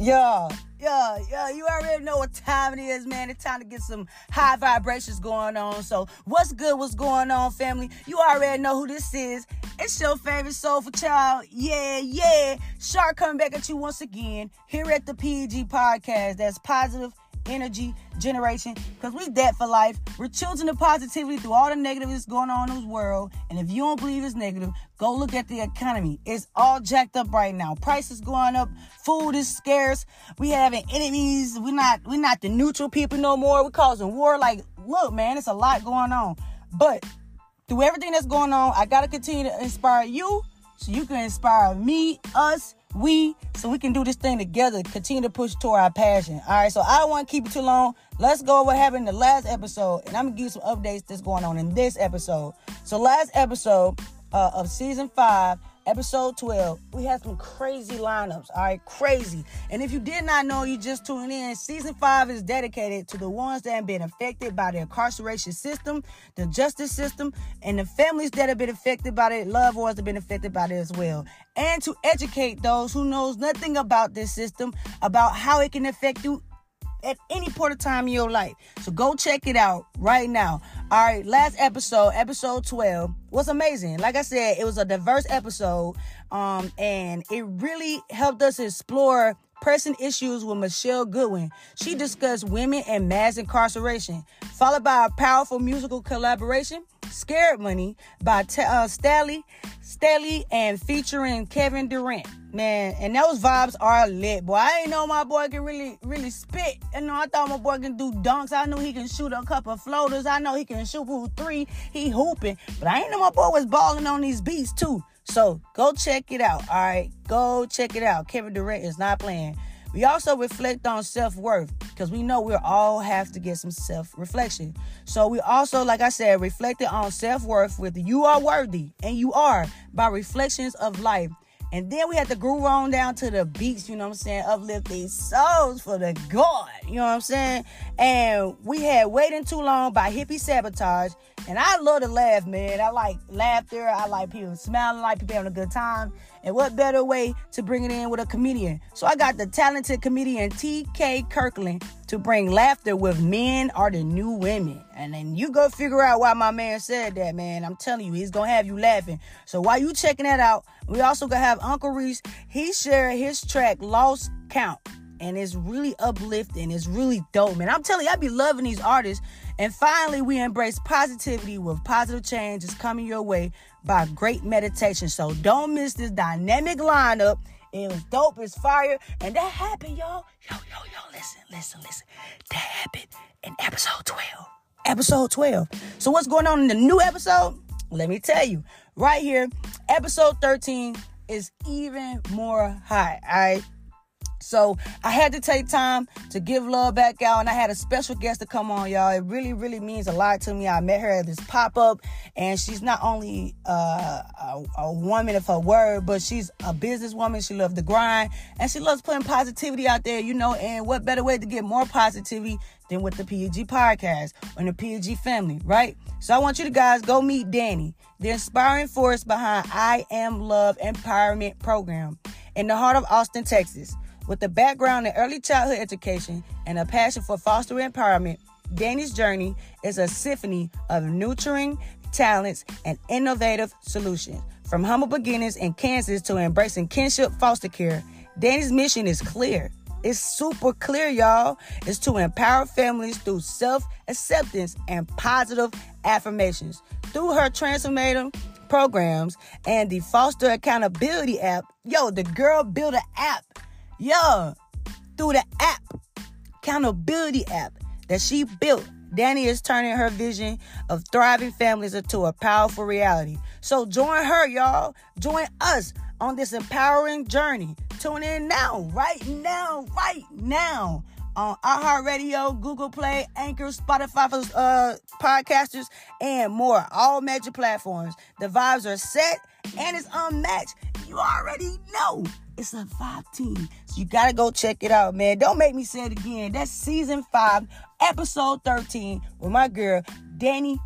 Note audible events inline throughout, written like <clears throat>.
Yeah, yeah, yeah. You already know what time it is, man. It's time to get some high vibrations going on. So, what's good? What's going on, family? You already know who this is. It's your favorite soulful child. Yeah, yeah. Shark coming back at you once again here at the PG Podcast. That's positive energy generation because we dead for life. We're children of positivity through all the negative that's going on in this world. And if you don't believe it's negative, go look at the economy. It's all jacked up right now. Prices going up. Food is scarce. We having enemies. We're not we're not the neutral people no more. We're causing war. Like, look, man, it's a lot going on. But through everything that's going on, I gotta continue to inspire you so you can inspire me, us, we so we can do this thing together continue to push toward our passion. All right so i don't want to keep it too long. Let's go what happened in the last episode and i'm gonna give you some updates that's going on in this episode. So last episode uh, of season five episode 12, we had some crazy lineups. All right, crazy. And if you did not know, you just tuned in. Season 5 is dedicated to the ones that have been affected by the incarceration system, the justice system, and the families that have been affected by it, loved ones that have been affected by it as well. And to educate those who knows nothing about this system, about how it can affect you at any point of time in your life. So go check it out right now. All right, last episode, episode 12, was amazing. Like I said, it was a diverse episode. Um, and it really helped us explore pressing issues with Michelle Goodwin. She discussed women and mass incarceration, followed by a powerful musical collaboration, Scared Money by T- uh, and featuring Kevin Durant. Man, and those vibes are lit, boy. I ain't know my boy can really, really spit. You know, I thought my boy can do dunks. I knew he can shoot a couple floaters. I know he can shoot for three. He hooping, but I ain't know my boy was balling on these beats too. So go check it out. All right, go check it out. Kevin Durant is not playing. We also reflect on self worth because we know we all have to get some self reflection. So we also, like I said, reflected on self worth with you are worthy and you are by reflections of life. And then we had to groove on down to the beats, you know what I'm saying? Uplift these souls for the God, you know what I'm saying? And we had Waiting Too Long by Hippie Sabotage. And I love to laugh, man. I like laughter. I like people smiling, I like people having a good time. And what better way to bring it in with a comedian? So I got the talented comedian T.K. Kirkland to bring laughter with men are the new women. And then you go figure out why my man said that, man. I'm telling you, he's gonna have you laughing. So while you checking that out, we also gonna have Uncle Reese. He shared his track Lost Count. And it's really uplifting. It's really dope, man. I'm telling you, I be loving these artists. And finally, we embrace positivity with positive change is coming your way by great meditation. So don't miss this dynamic lineup. It was dope, it's fire, and that happened, y'all. Yo, yo, yo, listen, listen, listen. That happened in episode 12. Episode 12. So what's going on in the new episode? Let me tell you. Right here, episode 13 is even more high. All right. So I had to take time to give love back out, and I had a special guest to come on, y'all. It really, really means a lot to me. I met her at this pop up, and she's not only uh, a, a, woman of her word, but she's a businesswoman. She loves the grind, and she loves putting positivity out there, you know. And what better way to get more positivity than with the PG podcast and the PG family, right? So I want you to guys go meet Dani, the inspiring force behind I Am Love Empowerment Program in the heart of Austin, Texas. With a background in early childhood education and a passion for fostering empowerment, Dani's journey is a symphony of nurturing talents and innovative solutions. From humble beginnings in Kansas to embracing kinship foster care, Dani's mission is clear. It's super clear, y'all. It's to empower families through self acceptance and positive affirmations. Through her transformative programs and the Foster Accountability app, yo, the girl built an app Yo, through the app, accountability app that she built, Dani is turning her vision of thriving families into a powerful reality. So join her, y'all. Join us on this empowering journey. Tune in now, right now, right now on iHeartRadio, Google Play, Anchor, Spotify for uh, podcasters, and more. All major platforms. The vibes are set and it's unmatched. You already know it's a five team. So you gotta go check it out, man. Don't make me say it again. That's season five, episode 13 with my girl, Dani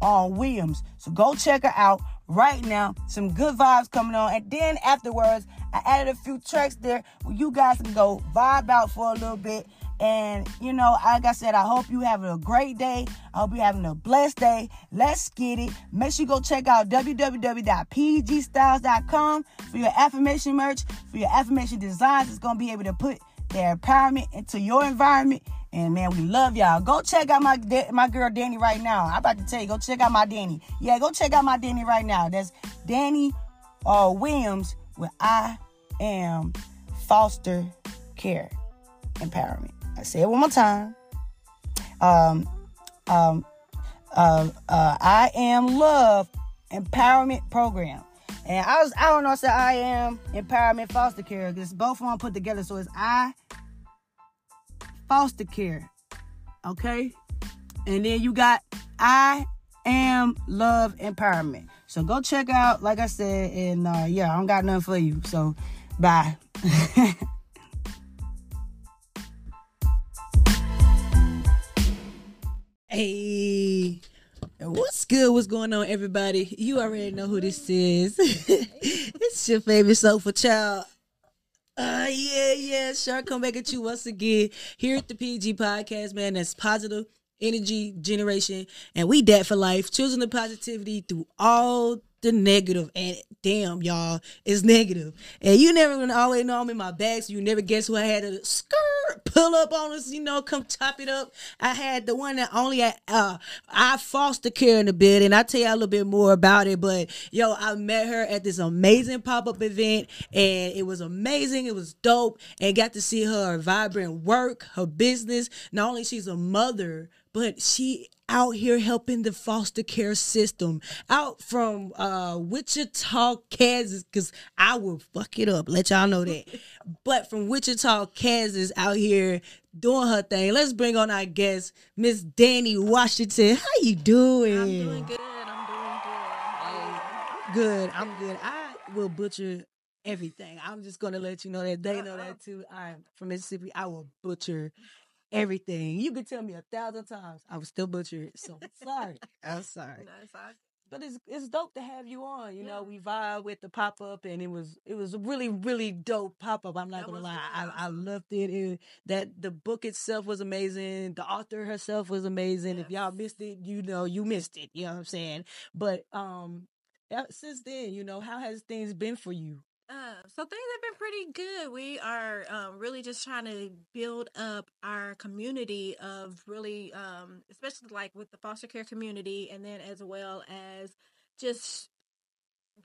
on Williams. So go check her out right now. Some good vibes coming on. And then afterwards, I added a few tracks there where you guys can go vibe out for a little bit. And you know, like I said, I hope you having a great day. I hope you're having a blessed day. Let's get it. Make sure you go check out www.pgstyles.com for your affirmation merch, for your affirmation designs. It's gonna be able to put their empowerment into your environment. And man, we love y'all. Go check out my my girl Dani right now. I'm about to tell you, go check out my Dani. Yeah, go check out my Dani right now. That's Dani uh, Williams with I am foster care empowerment. I say it one more time. Um, um, uh, uh, I am love empowerment program. And I was I don't know I said I am empowerment foster care because both of them put together. So it's I foster care. Okay? And then you got I am love empowerment. So go check out, like I said, and uh, yeah, I don't got nothing for you. So bye. <laughs> Hey, what's good? What's going on, everybody? You already know who this is. <laughs> it's your favorite sofa child. Uh, yeah, yeah, sure. Come back at you once again here at the PG Podcast, man. That's positive energy generation, and we that for life. Choosing the positivity through all the negative, and damn, y'all, it's negative. And you never gonna always know I'm in my bag, so you never guess who I had a skirt pull up on us, you know, come top it up. I had the one that only at, uh, I foster care in the and I'll tell you a little bit more about it. But yo, I met her at this amazing pop up event, and it was amazing. It was dope, and got to see her vibrant work, her business. Not only she's a mother, but she out here helping the foster care system out from uh Wichita, Kansas, because I will fuck it up, let y'all know that. <laughs> but from Wichita, Kansas, out here doing her thing. Let's bring on our guest, Miss Dani Washington. How you doing? I'm doing good. I'm doing good. Good. I'm good. I will butcher everything. I'm just gonna let you know that they know that too. I'm from Mississippi. I will butcher everything. You could tell me a thousand times. I would still butcher it. So sorry. I'm sorry. No, it's all But it's it's dope to have you on. You know, we vibe with the pop up, and it was it was a really really dope pop up. I'm not That gonna lie, really I, I loved it. it. That the book itself was amazing. The author herself was amazing. If y'all missed it, you know you missed it. You know what I'm saying? But um, since then, you know, how has things been for you? Uh, so things have been pretty good. We are um, really just trying to build up our community of really, um, especially like with the foster care community, and then as well as just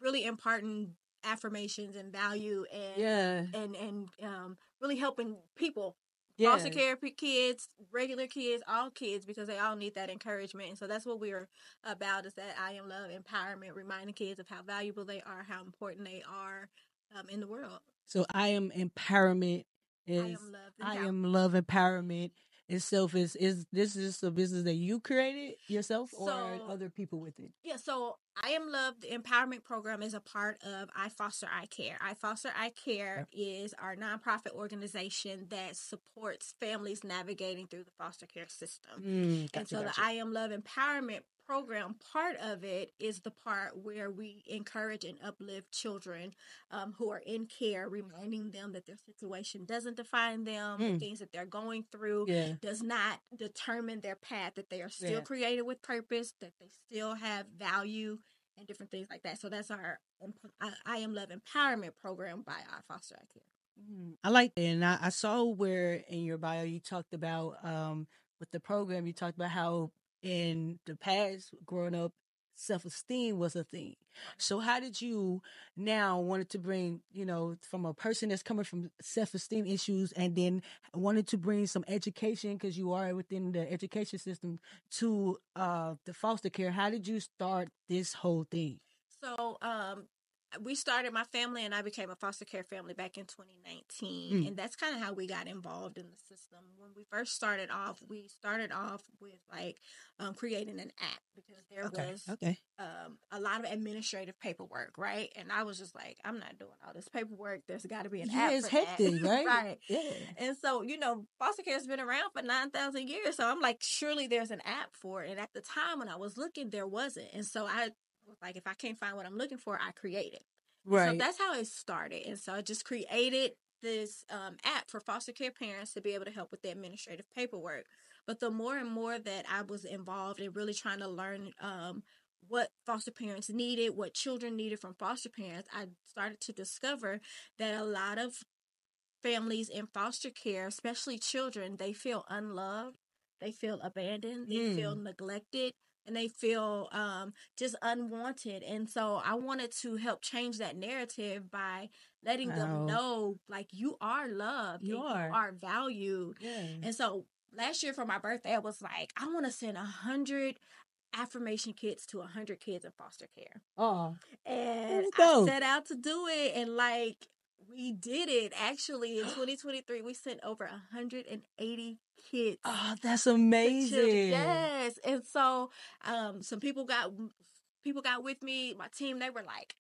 really imparting affirmations and value and Yeah, and and um, really helping people yeah. foster care kids, regular kids, all kids, because they all need that encouragement. And so that's what we're about is that I am love empowerment, reminding kids of how valuable they are, how important they are um, in the world. So I am empowerment. I am love. I am love empowerment itself is is this is a business that you created yourself or So- other people with it? Yeah, so I Am Love, the empowerment program is a part of I Foster I Care. I Foster I Care is our nonprofit organization that supports families navigating through the foster care system. Mm, and so gotcha. the I Am Love Empowerment program, part of it is the part where we encourage and uplift children um, who are in care, reminding them that their situation doesn't define them, the Mm. things that they're going through yeah. does not determine their path, that they are still Yeah. created with purpose, that they still have value and different things like that. So that's our I, I Am Love Empowerment program by I Foster I Care. Mm, I like that, and I, I saw where in your bio you talked about um with the program you talked about how in the past growing up self esteem was a thing. So how did you now wanted to bring you know from a person that's coming from self esteem issues and then wanted to bring some education because you are within the education system to uh the foster care. How did you start this whole thing? So um we started my family and I became a foster care family back in 2019. Mm. And that's kind of how we got involved in the system. When we first started off, we started off with like um, creating an app because there Okay. was Okay. um, a lot of administrative paperwork, right? And I was just like, I'm not doing all this paperwork. There's got to be an Yeah, app. it's hectic, <laughs> right? right. Yeah. And so, you know, foster care has been around for 9,000 years. So I'm like, surely there's an app for it. And at the time when I was looking, there wasn't. And so I was like, if I can't find what I'm looking for, I create it. Right. So that's how it started. And so I just created this um, app for foster care parents to be able to help with the administrative paperwork. But the more and more that I was involved in really trying to learn um, what foster parents needed, what children needed from foster parents, I started to discover that a lot of families in foster care, especially children, they feel unloved, they feel abandoned, they feel neglected, and they feel um, just unwanted. And so I wanted to help change that narrative by letting Wow. them know, like, you are loved, You are. you are valued. yeah. And so last year for my birthday, I was like, I want to send a hundred affirmation kits to a hundred kids in foster care. Oh. And I set out to do it and like we did it actually in <gasps> 2023 we sent over 180 kids Oh, that's amazing. yes and so um some people got people got with me my team they were like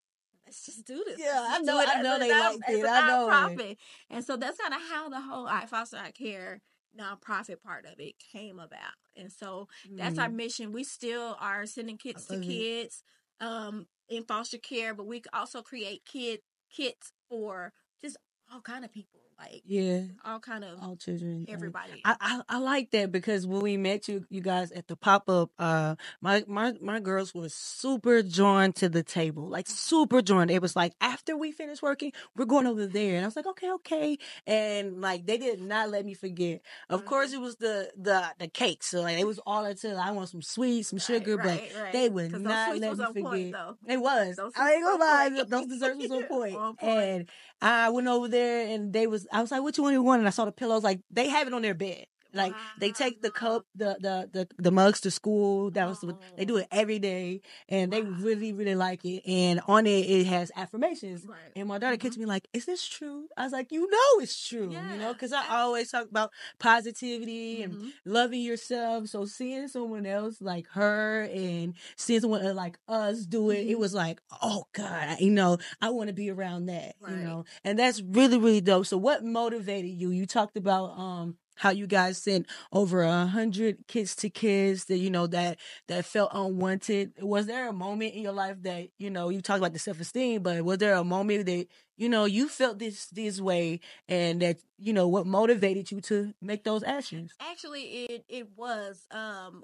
let's just do this Yeah, I know- I know they non- liked as it. I know nonprofit. and so that's kind of how the whole I foster I care nonprofit part of it came about and so that's our Mm. mission. We still are sending kids to love it. kids um, in foster care, but we also create kid kits for just all kind of people, like Yeah. all kind of All children. everybody. I, I I like that because when we met you you guys at the pop up, uh, my my my girls were super drawn to the table, like super drawn. It was like after we finished working, we're going over there, and I was like, okay, okay, and like they did not let me forget. Of Mhm. course, it was the the the cake, so like it was all until I want some sweets, some sugar, but right, right. they would not let me on point, forget. It was. Those I ain't gonna <laughs> lie. Those desserts was on <laughs> point. On point. And I went over there and they was. I was like, "What you want? You want?" And I saw the pillows. Like they have it on their bed. Like they take the cup, the the the, the mugs to school. That was what they do Oh. it every day, and they really really like it. And on it, it has affirmations. Right. And my daughter Mhm. came me like, "Is this true?" I was like, "You know it's true, you know, because I always talk about positivity and Mhm. loving yourself. So seeing someone else like her and seeing someone uh, like us do it, it Mhm. was like, oh God, you know, I want to be around that, you know, and that's really really dope. So what motivated you? You talked about um how you guys sent over a hundred kids to kids that you know that that felt unwanted. Was there a moment in your life that you know you talked about the self esteem, but was there a moment that you know you felt this this way and that you know what motivated you to make those actions? Actually, it it was um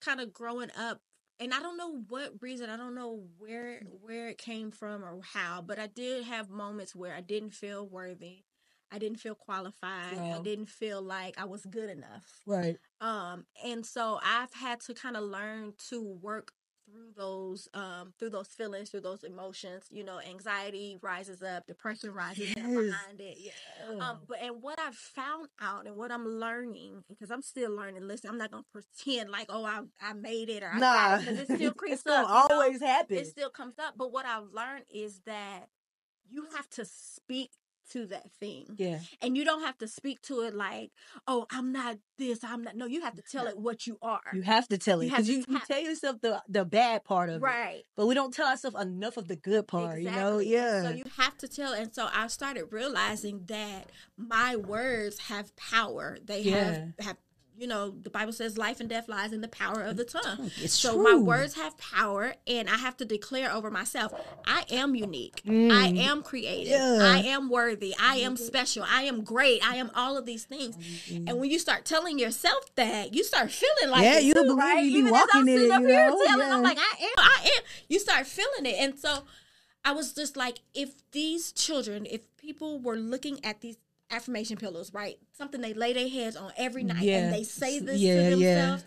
kind of growing up and I don't know what reason, I don't know where where it came from or how, but I did have moments where I didn't feel worthy. I didn't feel qualified. I didn't feel like I was good enough. Right. Um and so I've had to kind of learn to work through those um through those feelings, through those emotions, you know, anxiety rises up, depression rises up behind it. Yeah. Um, but and what I've found out and what I'm learning because I'm still learning. Listen, I'm not gonna pretend like oh I I made it or I Nah, it it still <laughs> creeps gonna up. you know? always happen. It still comes up. But what I've learned is that you have to speak to that thing, yeah. and you don't have to speak to it like oh I'm not this I'm not. No, you have to tell it what you are. You have to tell it because to you, you tell yourself the the bad part of it, right. but we don't tell ourselves enough of the good part. You know, yeah. So you have to tell. And so I started realizing that my words have power. They Yeah. have have you know, the Bible says life and death lies in the power of the tongue. It's so true. my words have power and I have to declare over myself, I am unique. I Mm. am creative. Yeah. I am worthy. I am special. I am great. I am all of these things. And when you start telling yourself that, you start feeling like Yeah, you too, believe right? you be Even walking in sitting it, up you here know? telling, I'm like, I am, I am. You start feeling it. And so I was just like, if these children, if people were looking at these affirmation pillows, right? Something they lay their heads on every night Yeah. and they say this Yeah, to yeah. themselves,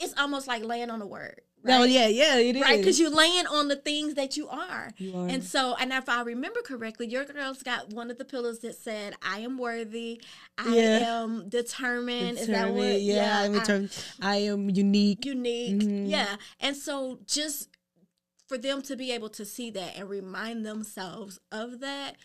it's almost like laying on a word. No, right? yeah, yeah, it is. Right, because you're laying on the things that you are. You are. And so, and if I remember correctly, your girls got one of the pillows that said, I am worthy, I Yeah. am determined. Is that what? Yeah, I'm determined. I am unique. unique. Mhm. Yeah. And so just for them to be able to see that and remind themselves of that,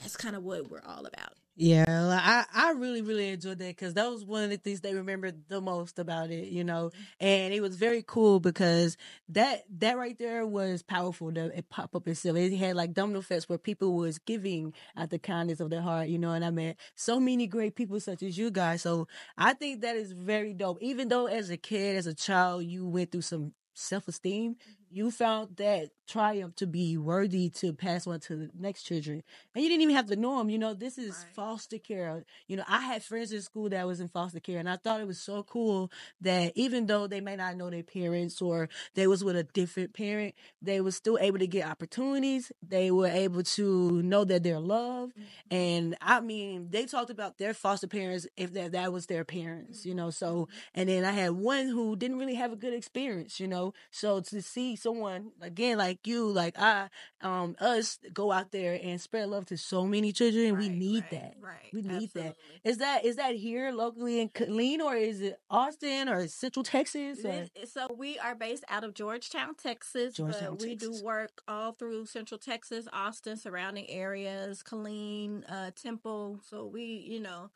that's kind of what we're all about. Yeah, I I really really enjoyed that because that was one of the things they remembered the most about it, you know. And it was very cool because that that right there was powerful. It pop up itself. It had like domino effects where people was giving out the kindness of their heart, you know. And I met so many great people such as you guys. So I think that is very dope. Even though as a kid, as a child, you went through some self esteem, you found that triumph to be worthy to pass on to the next children. And you didn't even have to know them. You know, this is Right. foster care. You know, I had friends in school that was in foster care and I thought it was so cool that even though they may not know their parents or they was with a different parent, they was still able to get opportunities. They were able to know that they're loved. Mm-hmm. And I mean, they talked about their foster parents if that, that was their parents, you know. So mm-hmm. and then I had one who didn't really have a good experience, you know. So to see someone again like you, like I, um, us go out there and spread love to so many children, we need right, that. Right. We need that. absolutely. Is that is that here locally in Killeen or is it Austin or Central Texas? Or? So we are based out of Georgetown, Texas, Georgetown, but we Texas. do work all through Central Texas, Austin, surrounding areas, Killeen, uh, Temple. So we, you know,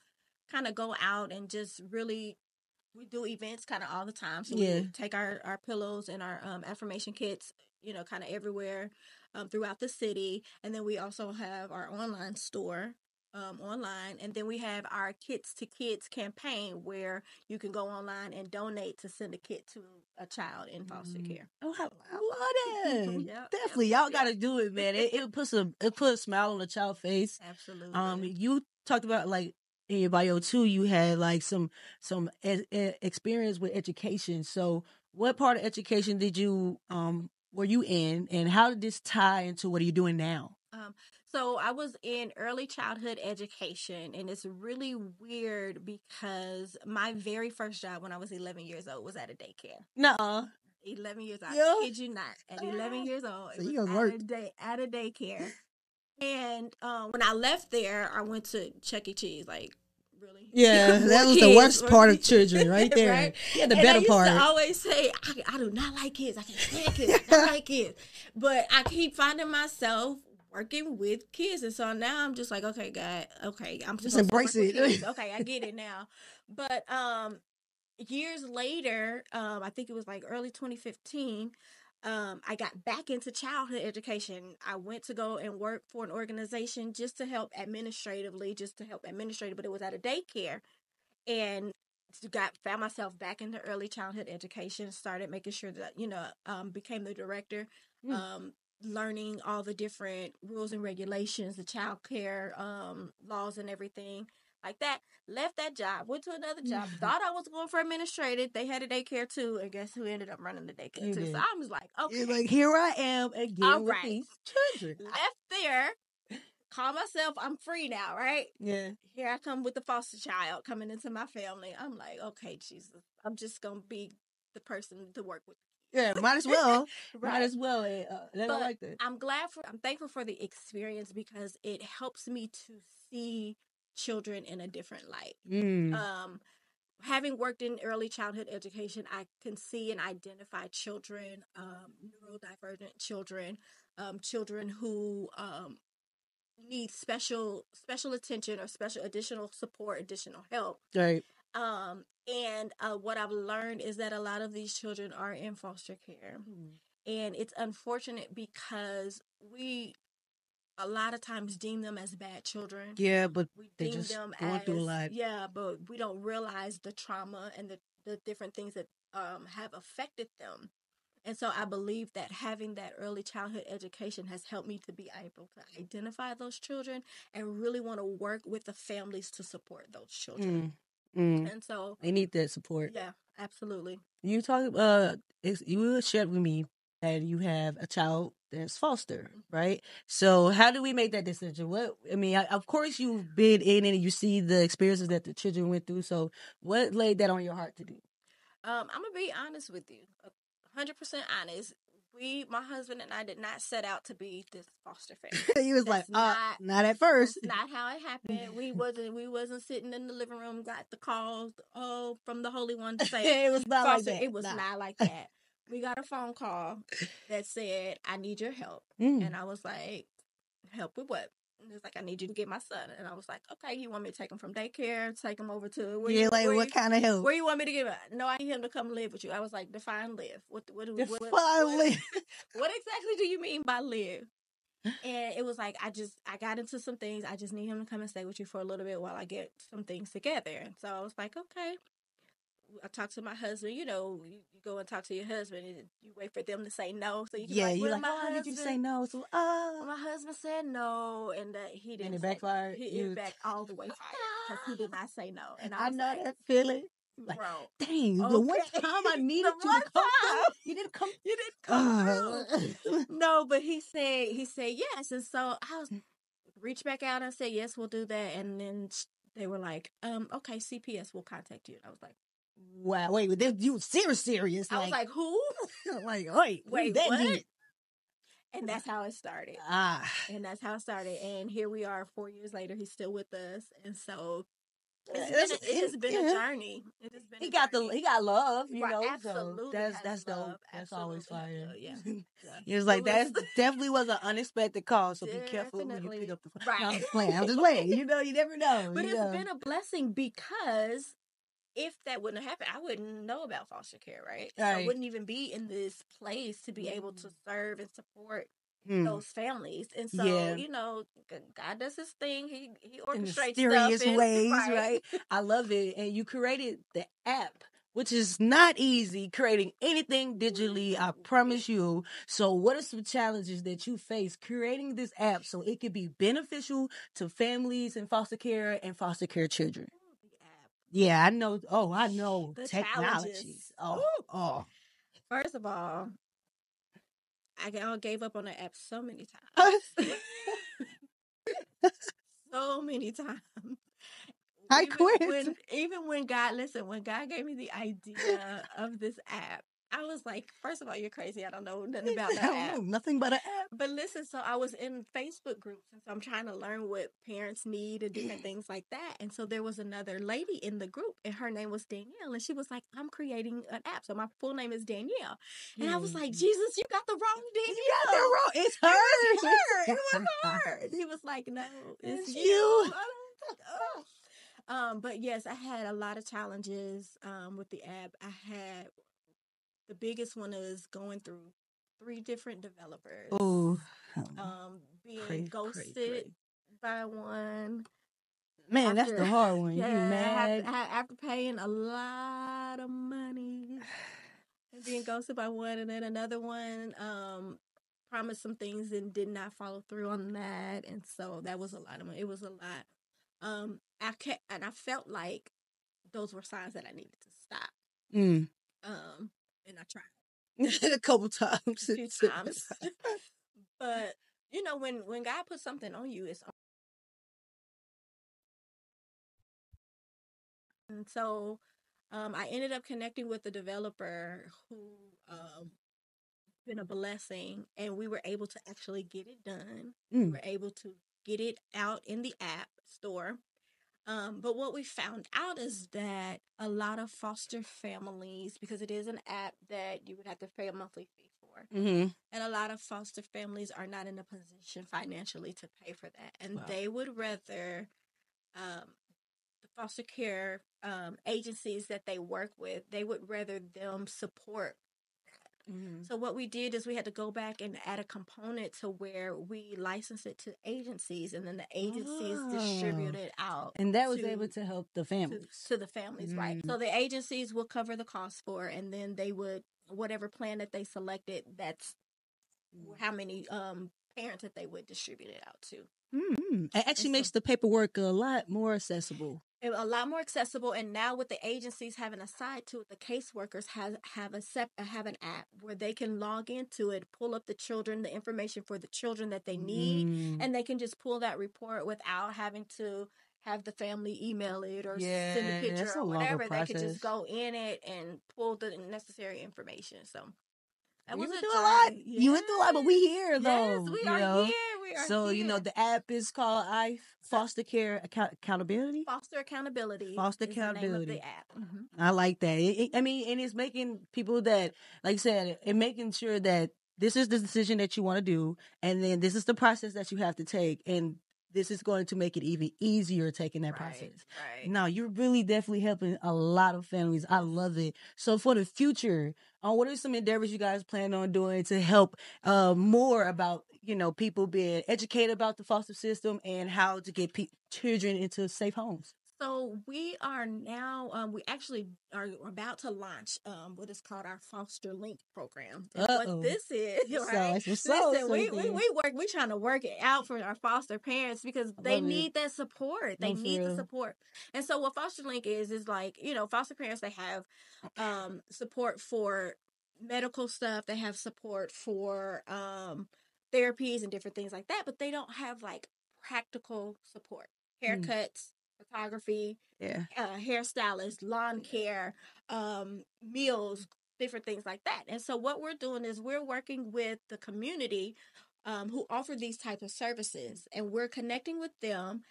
kind of go out and just really we do events kind of all the time. So Yeah. we take our our pillows and our um, affirmation kits, you know, kind of everywhere um, throughout the city, and then we also have our online store. Um, online, and then we have our Kits to Kids campaign where you can go online and donate to send a kit to a child in foster Mm. care. Oh, I, I love that. <laughs> Yep, Definitely, y'all yep. got to do it, man. It, it puts a it put a smile on a child's face. <laughs> Absolutely. Um, you talked about like in your bio too. You had like some some e- e- experience with education. So, what part of education did you um were you in, and how did this tie into what are you doing now? Um, so I was in early childhood education, and it's really weird because my very first job when I was 11 years old was at a daycare. No, 11 years old. Yeah. I kid you not. At 11 <laughs> years old, So it you was at a, worked. day, at a daycare. And um, when I left there, I went to Chuck E. Cheese. Like, really? <laughs> yeah, that was the worst part of <laughs> children, right there. Right? Yeah, the and I better used part. to always say, I, I do not like kids. I can't stand kids. I don't like kids. But I keep finding myself working with kids. And so now I'm just like, okay, God, okay, I'm Just embrace it. <laughs> Okay, I get it now. But um years later, um, I think it was like early 2015, um, I got back into childhood education. I went to go and work for an organization just to help administratively, just to help administrative, but it was at a daycare. And got found myself back into early childhood education, started making sure that, you know, um, became the director, Mm. um, learning all the different rules and regulations, the child care um, laws and everything like that. Left that job, went to another job, thought I was going for administrative. They had a daycare too, and guess who ended up running the daycare You too? did. So I was like, okay, You're like, here I am again All with right. these children. left there, call myself, I'm free now, right? Yeah. Here I come with the foster child coming into my family. I'm like, okay, Jesus, I'm just gonna be the person to work with. Yeah, might as <laughs> well. Might as well. eh, Uh, But like that. I'm glad for I'm thankful for the experience because it helps me to see children in a different light. Mm. Um having worked in early childhood education, I can see and identify children, um, neurodivergent children, um, children who um, need special special attention or special additional support, additional help. right. Um, and uh, what I've learned is that a lot of these children are in foster care and it's unfortunate because we a lot of times deem them as bad children Yeah, but we they deem just them going as through a lot. yeah but we don't realize the trauma and the, the different things that um, have affected them and so i believe that having that early childhood education has helped me to be able to identify those children and really want to work with the families to support those children Mm. Mm. and so They need that support. yeah absolutely You talk. Uh, it's, you shared with me that you have a child that's foster, right? So how do we make that decision? What I mean, I, of course you've been in it and you see the experiences that the children went through. So what laid that on your heart to do? Um, I'm gonna be honest with you, hundred percent honest. We, my husband and I, did not set out to be this foster <laughs> family. he was like, That's uh, not- not at first. Not how it happened. We <laughs> wasn't. We wasn't sitting in the living room, got the calls, oh, from the Holy One to <laughs> say it was not like foster. that. It was Nah. not like that. We got a phone call that said, "I need your help," Mm. and I was like, "Help with what?" And it's like, "I need you to get my son," and I was like, "Okay, you want me to take him from daycare, take him over to where yeah, you, like where what you, kind of help? where you want me to give it? No, I need him to come live with you." I was like, "Define live. What what what, what, Define what, live. <laughs> what exactly do you mean by live?" And it was like I just I got into some things. I just need him to come and stay with you for a little bit while I get some things together. And so I was like, okay. I talk to my husband. You know, you, you go and talk to your husband, and you wait for them to say no. So you can Yeah, like, you well, like, my oh, did you husband- say no? So, oh. My husband said no, and that he didn't. it say- backfired? He, You- it back all the way because he did not say no. And I, I know like, that feeling. Like, bro, dang, the one time I <laughs> needed you to come time. through, you didn't come. <laughs> you didn't come Uh, through. No, but he said he said yes, and so I was reached back out and said yes, we'll do that, and then they were like, um, okay, CPS will contact you. And I was like, wow, wait, they, you serious, serious? I was like, who? <laughs> like, wait, Wait, that what? deep? And that's how it started. Ah, And that's how it started. And here we are, four years later. He's still with us, and so it's That's- been a, it has been yeah. a journey. It has been. he got the he got love, you Right, know. absolutely so that's that's dope. love, That's always fire. yeah. Yeah. He was like, that <laughs> definitely was an unexpected call, so be careful when you pick up the phone. No, I'm just playing. I'm just <laughs> playing. You know, you never know. But it's know. been a blessing because if that wouldn't have happened, I wouldn't know about foster care, right? So I wouldn't even be in this place to be able to serve and support Hmm. those families. And so, Yeah. you know, God does his thing. He he in orchestrates mysterious stuff and- <laughs> ways, right. I love it. And you created the app, which is not easy creating anything digitally. I promise you. So, what are some challenges that you face creating this app so it could be beneficial to families in foster care and foster care children? Yeah, I know. Oh, I know The technology. Oh, oh. First of all, I gave up on the app so many times. <laughs> <laughs> so many times. I even quit. When, even when God, listen, when God gave me the idea of this app, I was like, first of all, you're crazy. I don't know <laughs> nothing about that. I don't app. know, nothing but an app. But listen, so I was in Facebook groups, and so I'm trying to learn what parents need and different <clears throat> things like that. And so there was another lady in the group, and her name was Danielle, and she was like, "I'm creating an app." So my full name is Danielle, and I was like, "Jesus, you got the wrong Danielle." You got that wrong. <laughs> It's her. It was her. It was her. He was like, "No, it's, It's you." you. Oh. Um, but yes, I had a lot of challenges um, with the app. I had the biggest one is going through three different developers. Oh, Um, being ghosted by one. man, that's the hard one. Yeah, you mad? After, after paying a lot of money <sighs> and being ghosted by one, and then another one um promised some things and did not follow through on that, and so that was a lot of money. It was a lot. Um, I kept, and I felt like those were signs that I needed to stop. Mm. Um, and I tried <laughs> a couple times. a few times, <laughs> but you know when when God puts something on you, it's And so um, I ended up connecting with the developer who um, been a blessing, and we were able to actually get it done. We Mm. were able to get it out in the app store. Um, but what we found out is that a lot of foster families, because it is an app that you would have to pay a monthly fee for, Mm-hmm. and a lot of foster families are not in a position financially to pay for that and Wow. they would rather um, the foster care um, agencies that they work with they would rather them support Mm-hmm. so what we did is we had to go back and add a component to where we license it to agencies and then the agencies distribute Oh. it out And that was to- able to help the families. to the families, right? Mm. So the agencies will cover the cost for, and then they would whatever plan that they selected. That's how many um parents that they would distribute it out to. Mm-hmm. It actually so- makes the paperwork a lot more accessible. A lot more accessible, and now with the agencies having a side to it, the caseworkers have have a sep- have an app where they can log into it, pull up the children, the information for the children that they need, Mm. and they can just pull that report without having to have the family email it or send a picture a or whatever. They could just go in it and pull the necessary information. So that was went through a lot. journey. You went through a lot, but we here Yes, though. we you are know? here. we are. So you know the app is called I Foster Care Account- Accountability. foster accountability. Foster is the accountability. the app. Mhm. I like that. It- it- I mean, and it's making people that, like you said, and making sure that this is the decision that you want to do, and then this is the process that you have to take, and this is going to make it even easier taking that Right, process. right. No, you're really definitely helping a lot of families. I love it. So for the future, uh, what are some endeavors you guys plan on doing to help uh, more about you know people being educated about the foster system and how to get pe- children into safe homes? So we are now. Um, we actually are about to launch um, what is called our Foster Link program. What this is, <laughs> right? some sauce Listen, we, we we work. We trying to work it out for our foster parents because they it. need that support. They No, need the support. And so what Foster Link is is like you know foster parents they have um, support for medical stuff. They have support for um, therapies and different things like that, but they don't have like practical support. Mm. Haircuts, photography, Yeah. uh, hairstylist, lawn care, um, meals, different things like that. And so what we're doing is we're working with the community um, who offer these types of services, and we're connecting with them,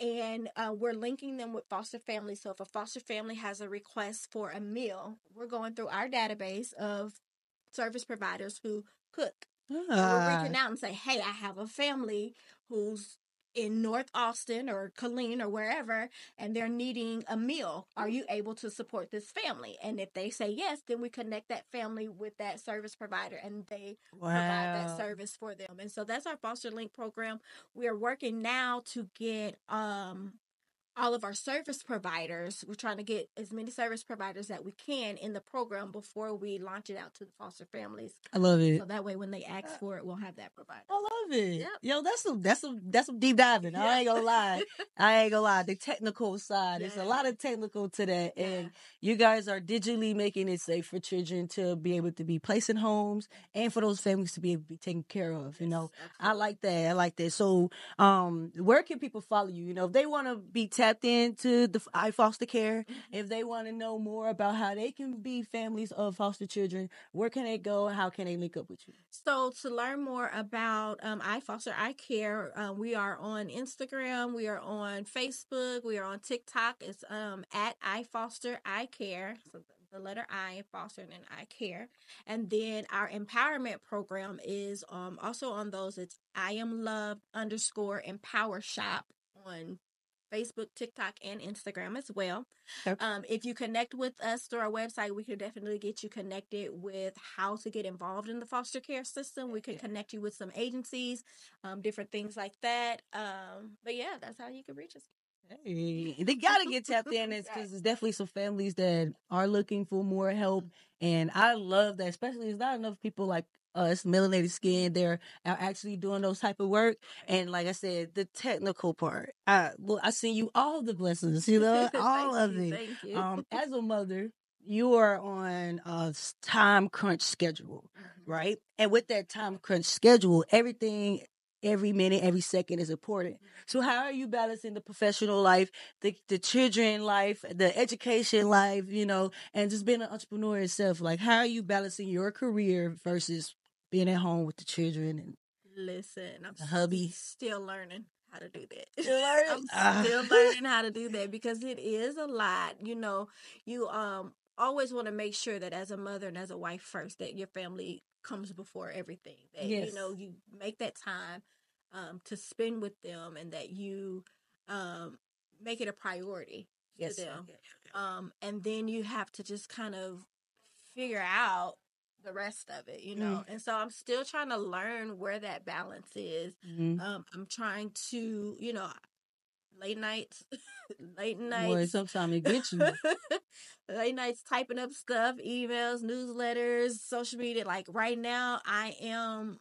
and uh, we're linking them with foster families. So if a foster family has a request for a meal, we're going through our database of service providers who cook. We're Ah, reaching out and say, hey, I have a family who's in North Austin or Killeen or wherever, and they're needing a meal. Are you able to support this family? And if they say yes, then we connect that family with that service provider and they provide that service for them. And so that's our Foster Link program. We are working now to get um all of our service providers. We're trying to get as many service providers that we can in the program before we launch it out to the foster families. I love it. So that way when they ask for it, we'll have that provider. I love it. Yep. Yo, that's some that's some that's some deep diving. I ain't gonna lie. <laughs> I ain't gonna lie. The technical side, there's a lot of technical to that. Yeah. And you guys are digitally making it safe for children to be able to be placed in homes and for those families to be able to be taken care of. You know, Yes, I like that. I like that. So, um, where can people follow you? You know, if they want to be tapped into the I foster care, Mm-hmm. if they want to know more about how they can be families of foster children, where can they go and how can they link up with you? So to learn more about um, I Foster I Care, uh, we are on Instagram, we are on Facebook, we are on TikTok. It's um, at I Foster I Care. So the letter I Foster and I Care, and then our empowerment program is um, also on those. It's I Am love underscore Empower Shop on Facebook, TikTok, and Instagram as well. Okay. Um, if you connect with us through our website, we can definitely get you connected with how to get involved in the foster care system. We can connect you with some agencies, um, different things like that. Um, but yeah, that's how you can reach us. Hey, they gotta get tapped in <laughs> because Right. there's definitely some families that are looking for more help, and I love that. Especially, there's not enough people like us, melanated skin, they're actually doing those type of work. And like I said, the technical part, I well, I send you all the blessings, you know, <laughs> all of you, it. Thank you. Um, <laughs> as a mother, you are on a time crunch schedule, Mhm. right? And with that time crunch schedule, everything, every minute, every second is important. So how are you balancing the professional life, the the children life, the education life, you know, and just being an entrepreneur itself? Like how are you balancing your career versus being at home with the children and Listen, I'm the hubby? still learning how to do that. Still <laughs> learning? I'm Ah. still learning how to do that because it is a lot. You know, you um always want to make sure that as a mother and as a wife first that your family comes before everything. That Yes. you know you make that time um to spend with them and that you um make it a priority Yes. to them. Um and then you have to just kind of figure out the rest of it, you know. And so I'm still trying to learn where that balance is Mhm. um, I'm trying to, you know, late nights, <laughs> late Boy, nights, sometimes it gets you. <laughs> late nights typing up stuff, emails, newsletters, social media. Like right now, I am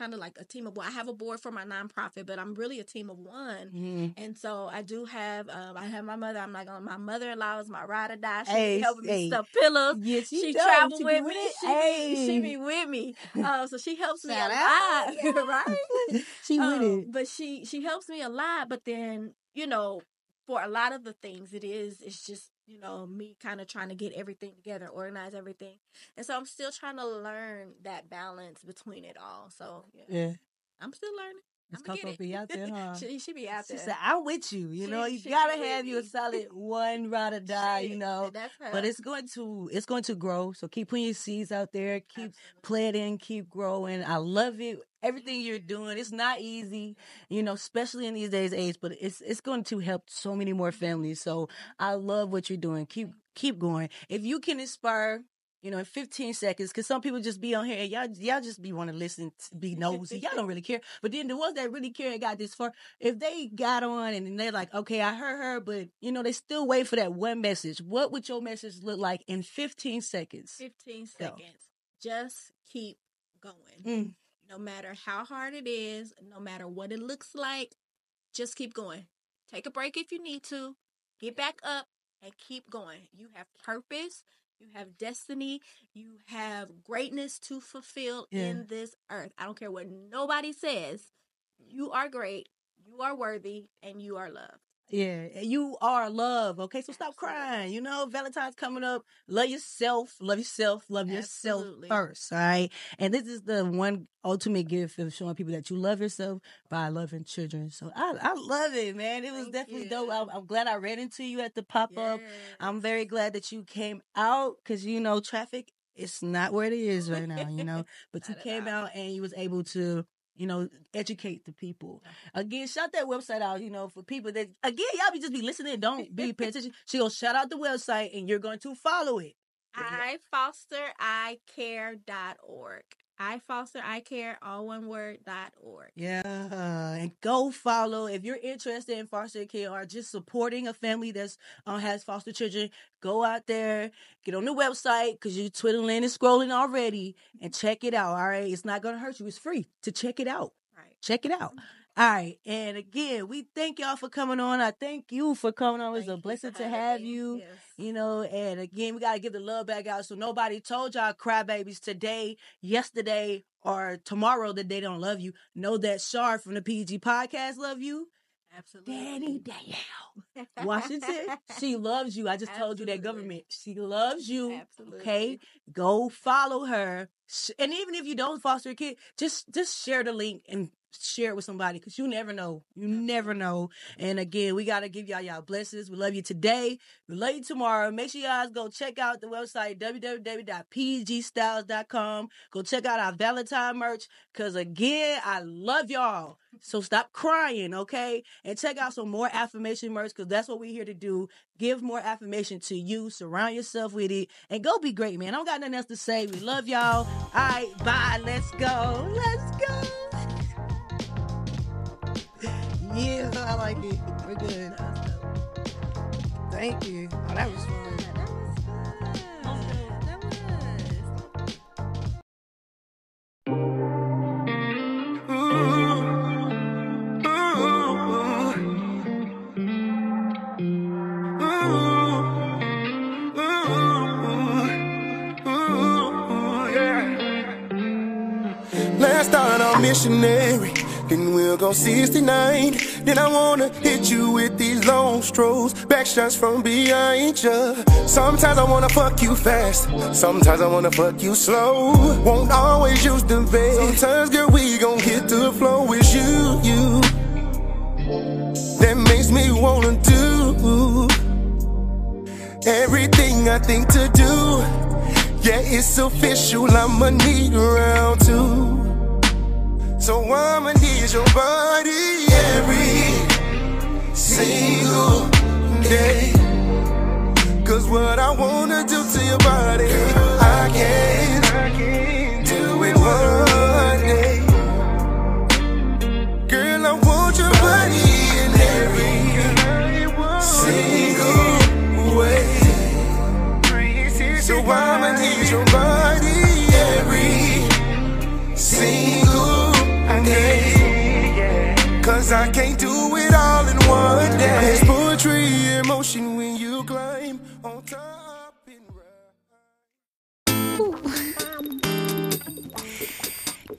kind of like a team of one. I have a board for my nonprofit, but I'm really a team of one. Mhm. And so I do have, um, I have my mother. I'm not gonna. My mother-in-law is my ride or die. She Hey, helping hey. me stuff pillows. Yeah, She, travel She be with me. She be, she be with me. <laughs> Uh, so she helps me a lot, <laughs> right? <laughs> she with Um, it. But she she helps me a lot. But then you know, for a lot of the things, it is it's just you know me kind of trying to get everything together, organize everything, and so I'm still trying to learn that balance between it all. So yeah, Yeah. I'm still learning. Miss Coco be out there, huh? she, she be out there. She said, "I'm with you. You She- know, you gotta have you a solid one ride or <laughs> die. You know, but it's going to it's going to grow. So keep putting your seeds out there. Keep planting. Keep growing. I love it. Everything you're doing. It's not easy, you know, especially in these days age. But it's it's going to help so many more families. So I love what you're doing. Keep keep going. If you can inspire. You know, in 15 seconds, because some people just be on here and y'all, y'all just be want to listen, to be nosy. Y'all don't really care. <laughs> But then the ones that really care and got this far, if they got on and they're like, okay, I heard her, but you know, they still wait for that one message. What would your message look like in 15 seconds? 15 Go. seconds. Just keep going. Mm. No matter how hard it is, no matter what it looks like, just keep going. Take a break if you need to. Get back up and keep going. You have purpose. You have destiny. You have greatness to fulfill Yeah. in this earth. I don't care what nobody says. You are great. You are worthy and you are loved. Yeah, eh, you are love. Okay, so stop crying. You know, Valentine's coming up. Love yourself. Love yourself. Love yourself first. All right. And this is the one ultimate gift of showing people that you love yourself by loving children. So I, I love it, man. It was Thank definitely you. dope. I'm, I'm glad I ran into you at the pop up. Yes. I'm very glad that you came out because you know traffic. It's not where it is right now. You know, <laughs> but you came out and you was able to. You know, educate the people. Again, shout that website out, you know, for people that again, y'all be just be listening, don't be paying attention. She gonna shout out the website and you're going to follow it. I foster I icare, all one word, dot org. Yeah, and go follow if you're interested in foster care or just supporting a family that's uh, has foster children. Go out there, get on the website because you're twiddling and scrolling already, and check it out. All right, it's not gonna hurt you. It's free to check it out. Right. Check it out. All right, and again, we thank y'all for coming on. I thank you for coming on. It's a blessing to have me. you. Yes. You know, and again, we got to give the love back out. So nobody told y'all crybabies today, yesterday, or tomorrow that they don't love you. Know that Shar from the PG podcast love you. Absolutely. Dani Danielle <laughs> Washington, she loves you. I just told you that government. She loves you. Absolutely. Okay, go follow her. And even if you don't foster a kid, just just share the link and share it with somebody because you never know. You never know. And again, we gotta give y'all y'all blessings. We love you today. We love you tomorrow. Make sure you guys go check out the website www.pgstyles.com. Go check out our Valentine merch because again, I love y'all. So stop crying, okay? And check out some more affirmation merch because that's what we're here to do. Give more affirmation to you. Surround yourself with it and go be great, man. I don't got nothing else to say. We love y'all. All right, bye. Let's go. Let's go. I like it. We're good. Thank you. Oh, that was fun. That was good. That was. Let's start our missionary. Then we'll go 69. Then I wanna hit you with these long strolls. Back shots from behind you. Sometimes I wanna fuck you fast. Sometimes I wanna fuck you slow. Won't always use the bait. Sometimes, girl, we gon' hit the flow with you, you. That makes me wanna do everything I think to do. Yeah, it's official, I'ma need around too. So I'ma need your body every single day. Cause what I wanna do to your body, I can't do it one day. Girl, I want your body in every single way. So I'ma need your body Cause I can't do it all in one day. It's poetry in motion when you climb on top and ride.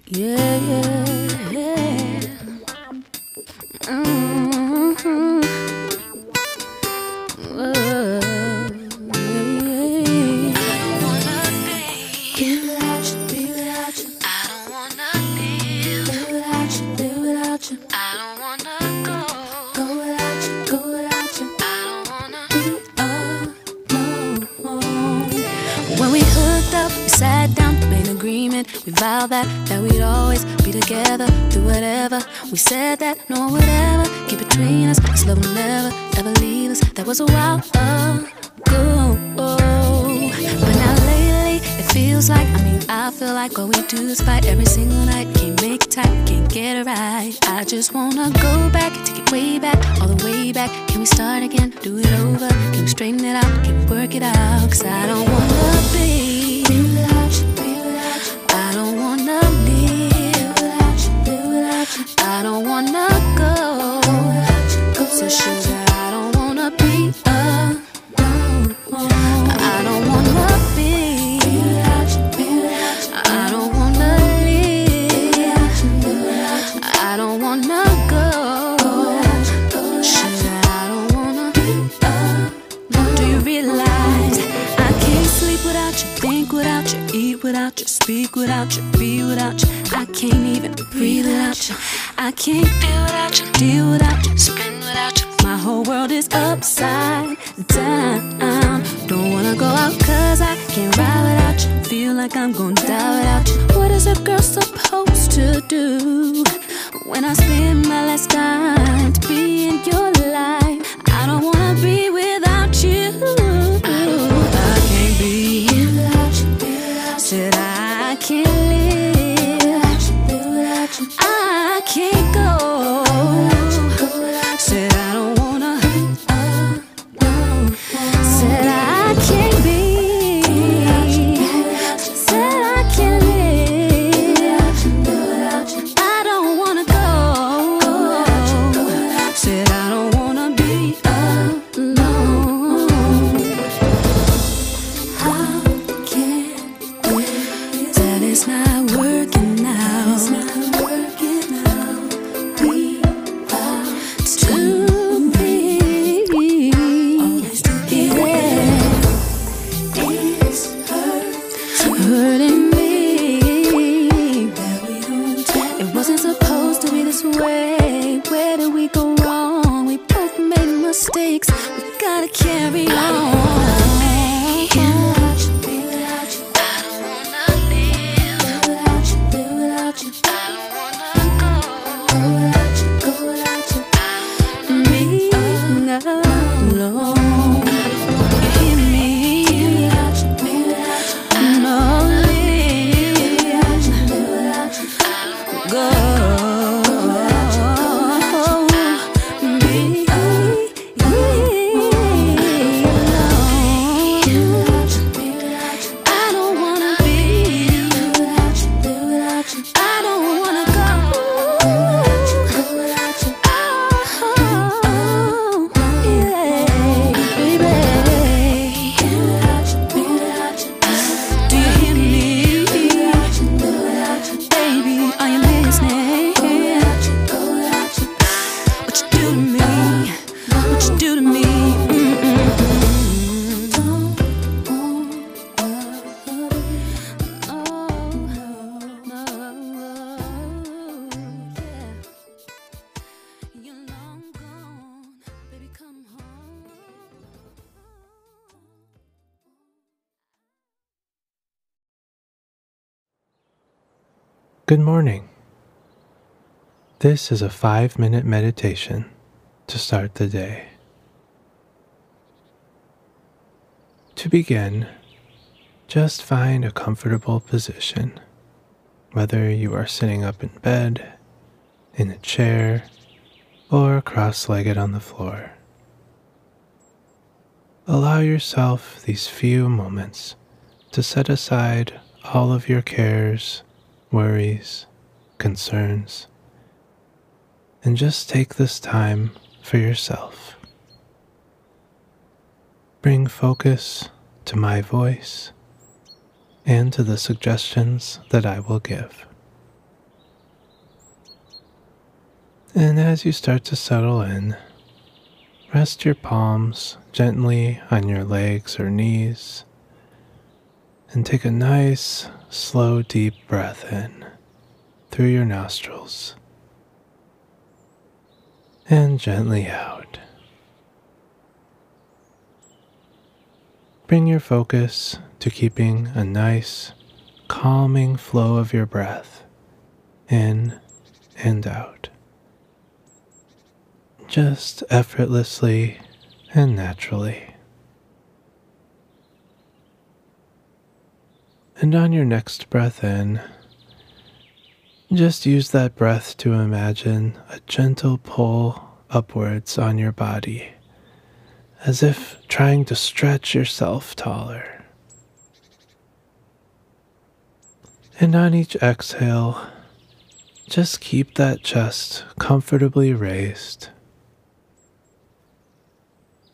Yeah, yeah, yeah. Mhm. End, we vowed that that we'd always be together through whatever. We said that no one would ever get between us. This love will never ever leave us. That was a while ago. But now lately, it feels like I mean I feel like all we do is fight every single night. Can't make it tight, can't get it right. I just wanna go back, take it way back, all the way back. Can we start again? Do it over? Can we straighten it out? Can we work it out? Cause I don't wanna be I don't wanna go so sugar. Without you, speak without you, be without you? I can't even breathe without you. I can't deal without you, deal without you, spin without you. My whole world is upside down. Don't wanna go out cause I can't ride without you. Feel like I'm gonna die without you. What is a girl supposed to do when I spend my last time to be in your Good morning. This is a five minute meditation to start the day. To begin, just find a comfortable position, whether you are sitting up in bed, in a chair, or cross legged on the floor. Allow yourself these few moments to set aside all of your cares, worries, concerns, and just take this time for yourself. Bring focus to my voice and to the suggestions that I will give. And as you start to settle in, rest your palms gently on your legs or knees and take a nice, slow, deep breath in through your nostrils and gently out. Bring your focus to keeping a nice, calming flow of your breath in and out. Just effortlessly and naturally. And on your next breath in, just use that breath to imagine a gentle pull upwards on your body, as if trying to stretch yourself taller. And on each exhale, just keep that chest comfortably raised.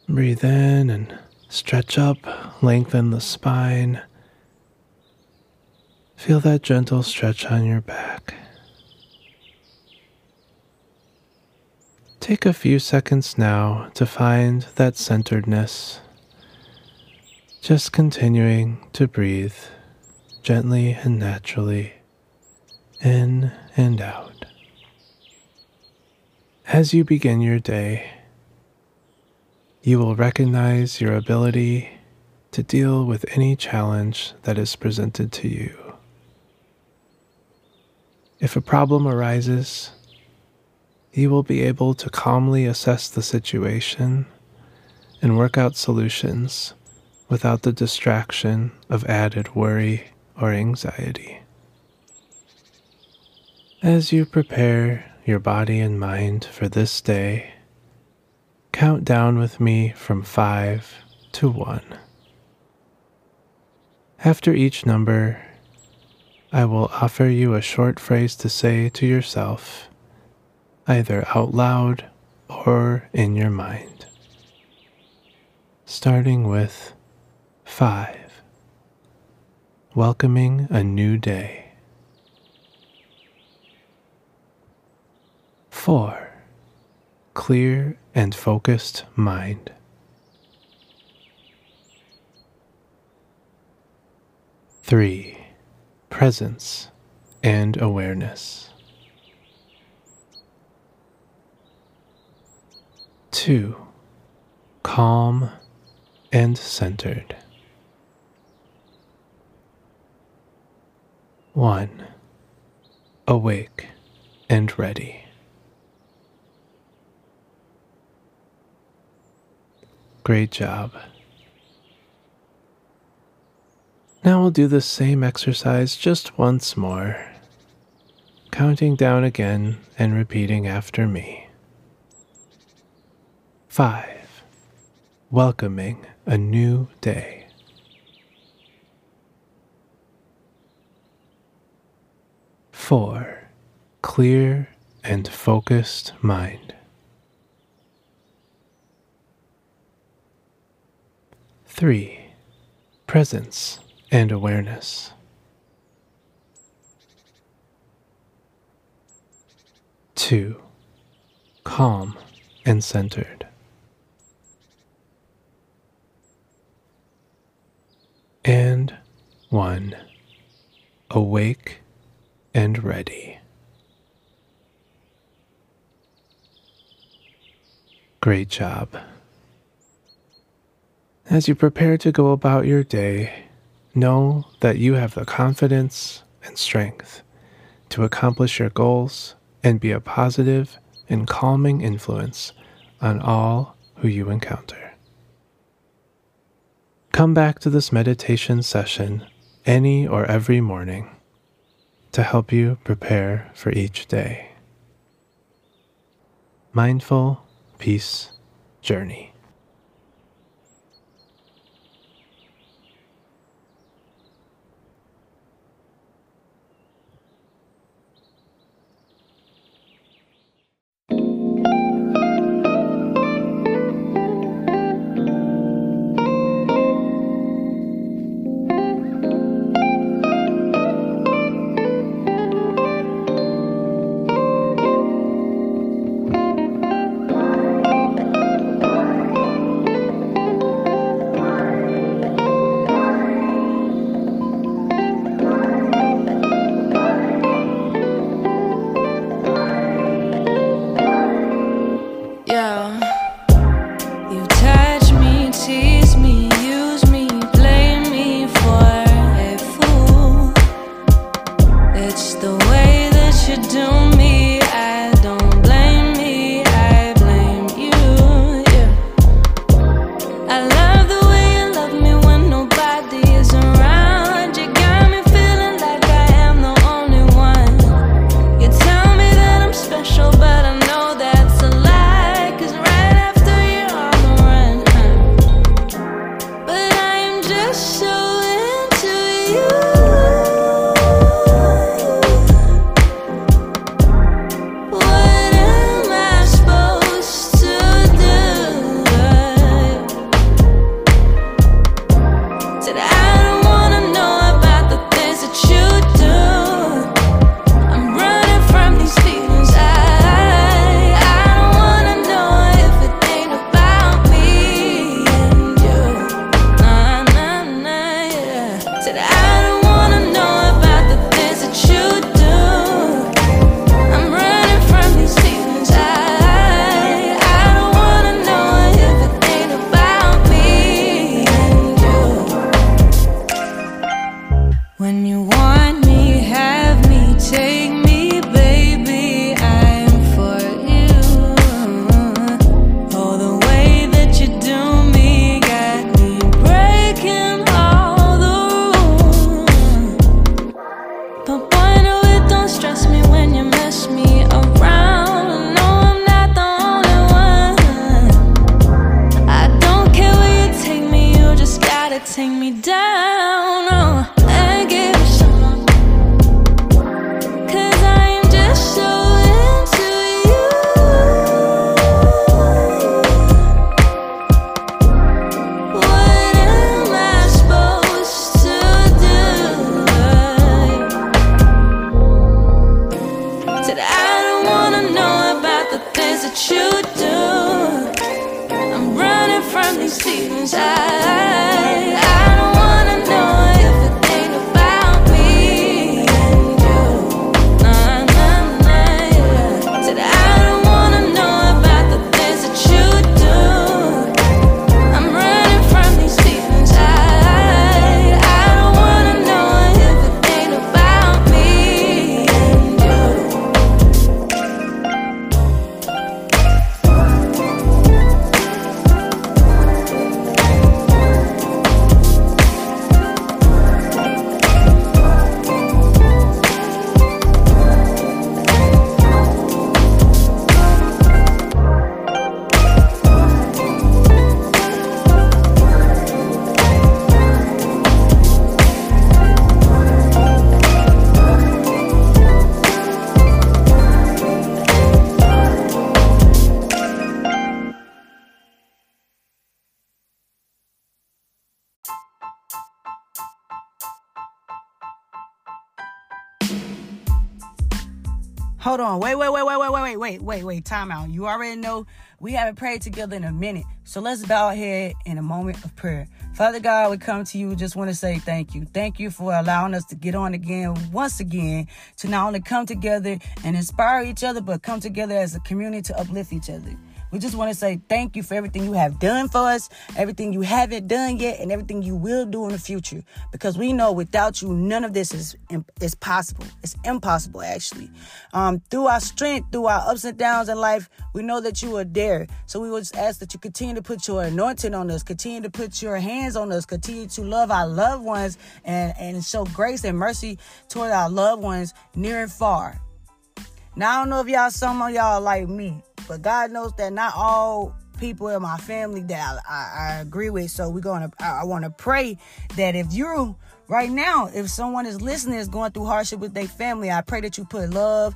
Breathe in and stretch up, lengthen the spine. Feel that gentle stretch on your back. Take a few seconds now to find that centeredness. Just continuing to breathe gently and naturally in and out. As you begin your day, you will recognize your ability to deal with any challenge that is presented to you. If a problem arises, you will be able to calmly assess the situation and work out solutions without the distraction of added worry or anxiety. As you prepare your body and mind for this day, count down with me from five to one. After each number, I will offer you a short phrase to say to yourself, either out loud or in your mind. Starting with five, welcoming a new day. Four, clear and focused mind. Three, presence and awareness. Two, calm and centered. One, awake and ready. Great job. Now we'll do the same exercise just once more, counting down again and repeating after me. Five, welcoming a new day. Four, clear and focused mind. Three, presence and awareness. Two, calm and centered. And one, awake and ready. Great job. As you prepare to go about your day, know that you have the confidence and strength to accomplish your goals and be a positive and calming influence on all who you encounter. Come back to this meditation session any or every morning to help you prepare for each day. Mindful Peace Journey. On. Wait, wait, wait, wait, wait, wait, wait, wait, wait, wait. Time out. You already know we haven't prayed together in a minute. So let's bow our head in a moment of prayer. Father God, we come to you. Just want to say thank you. Thank you for allowing us to get on again, once again, to not only come together and inspire each other, but come together as a community to uplift each other. We just want to say thank you for everything you have done for us, everything you haven't done yet, and everything you will do in the future. Because we know without you, none of this is is possible. It's impossible, actually. Um, through our strength, through our ups and downs in life, we know that you are there. So we would just ask that you continue to put your anointing on us, continue to put your hands on us, continue to love our loved ones, and and show grace and mercy toward our loved ones near and far. Now I don't know if y'all some of y'all like me, but God knows that not all people in my family that I, I, I agree with. So we're gonna I, I want to pray that if you right now, if someone is listening is going through hardship with their family, I pray that you put love,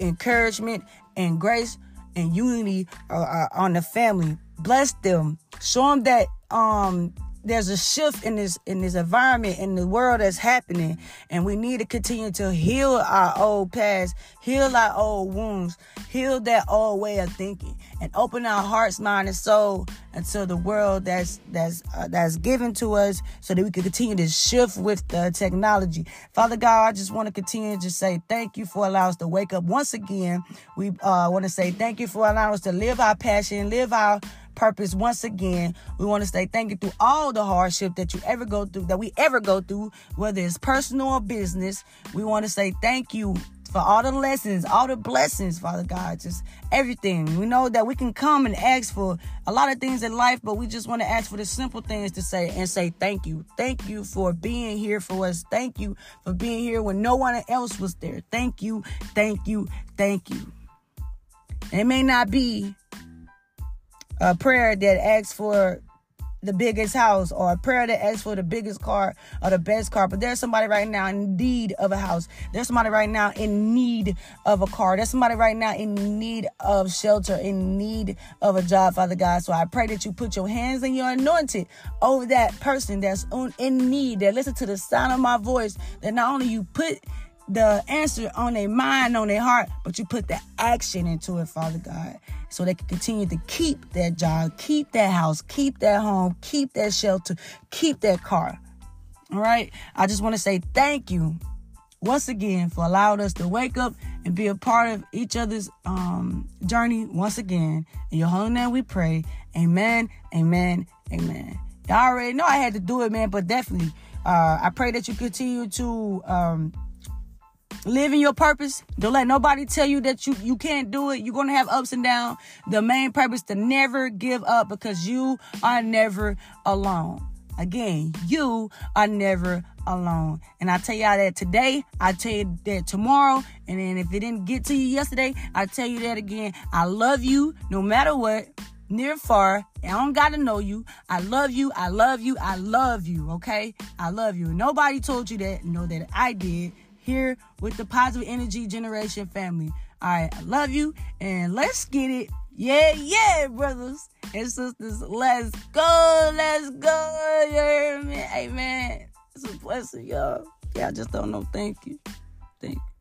encouragement, and grace and unity uh, uh, on the family. Bless them. Show them that um there's a shift in this in this environment in the world that's happening and we need to continue to heal our old past heal our old wounds heal that old way of thinking and open our hearts mind and soul into the world that's that's uh, that's given to us so that we can continue to shift with the technology. Father god i just want to continue to say thank you for allowing us to wake up once again. We uh, want to say thank you for allowing us to live our passion live our purpose once again. We want to say thank you through all the hardship that you ever go through, that we ever go through, whether it's personal or business. We want to say thank you for all the lessons, all the blessings, Father God, just everything. We know that we can come and ask for a lot of things in life, but we just want to ask for the simple things to say and say thank you. Thank you for being here for us. Thank you for being here when no one else was there. Thank you, thank you, thank you. It may not be a prayer that asks for the biggest house or a prayer that asks for the biggest car or the best car. But there's somebody right now in need of a house. There's somebody right now in need of a car. There's somebody right now in need of shelter, in need of a job, Father God. So I pray that you put your hands and your anointed over that person that's in need, that listen to the sound of my voice, that not only you put the answer on their mind, on their heart, but you put the action into it, Father God, so they can continue to keep that job, keep that house, keep that home, keep that shelter, keep that car. All right. I just want to say thank you once again for allowing us to wake up and be a part of each other's um, journey once again. In your holy name we pray. Amen, amen, amen. Y'all already know I had to do it, man, but definitely, uh, I pray that you continue to um, live in your purpose. Don't let nobody tell you that you, you can't do it. You're going to have ups and downs. The main purpose to never give up because you are never alone. Again, you are never alone. And I tell y'all that today, I tell you that tomorrow, and then if it didn't get to you yesterday, I tell you that again. I love you no matter what, near far. I don't gotta know you. I love you. I love you. I love you. Okay? I love you. Nobody told you that. Know that I did here with the positive energy generation family. All right, I love you, and let's get it. Yeah, yeah, brothers and sisters. Let's go. Let's go. You hear me? Amen. It's a blessing, y'all. Yeah, I just don't know. Thank you. Thank you.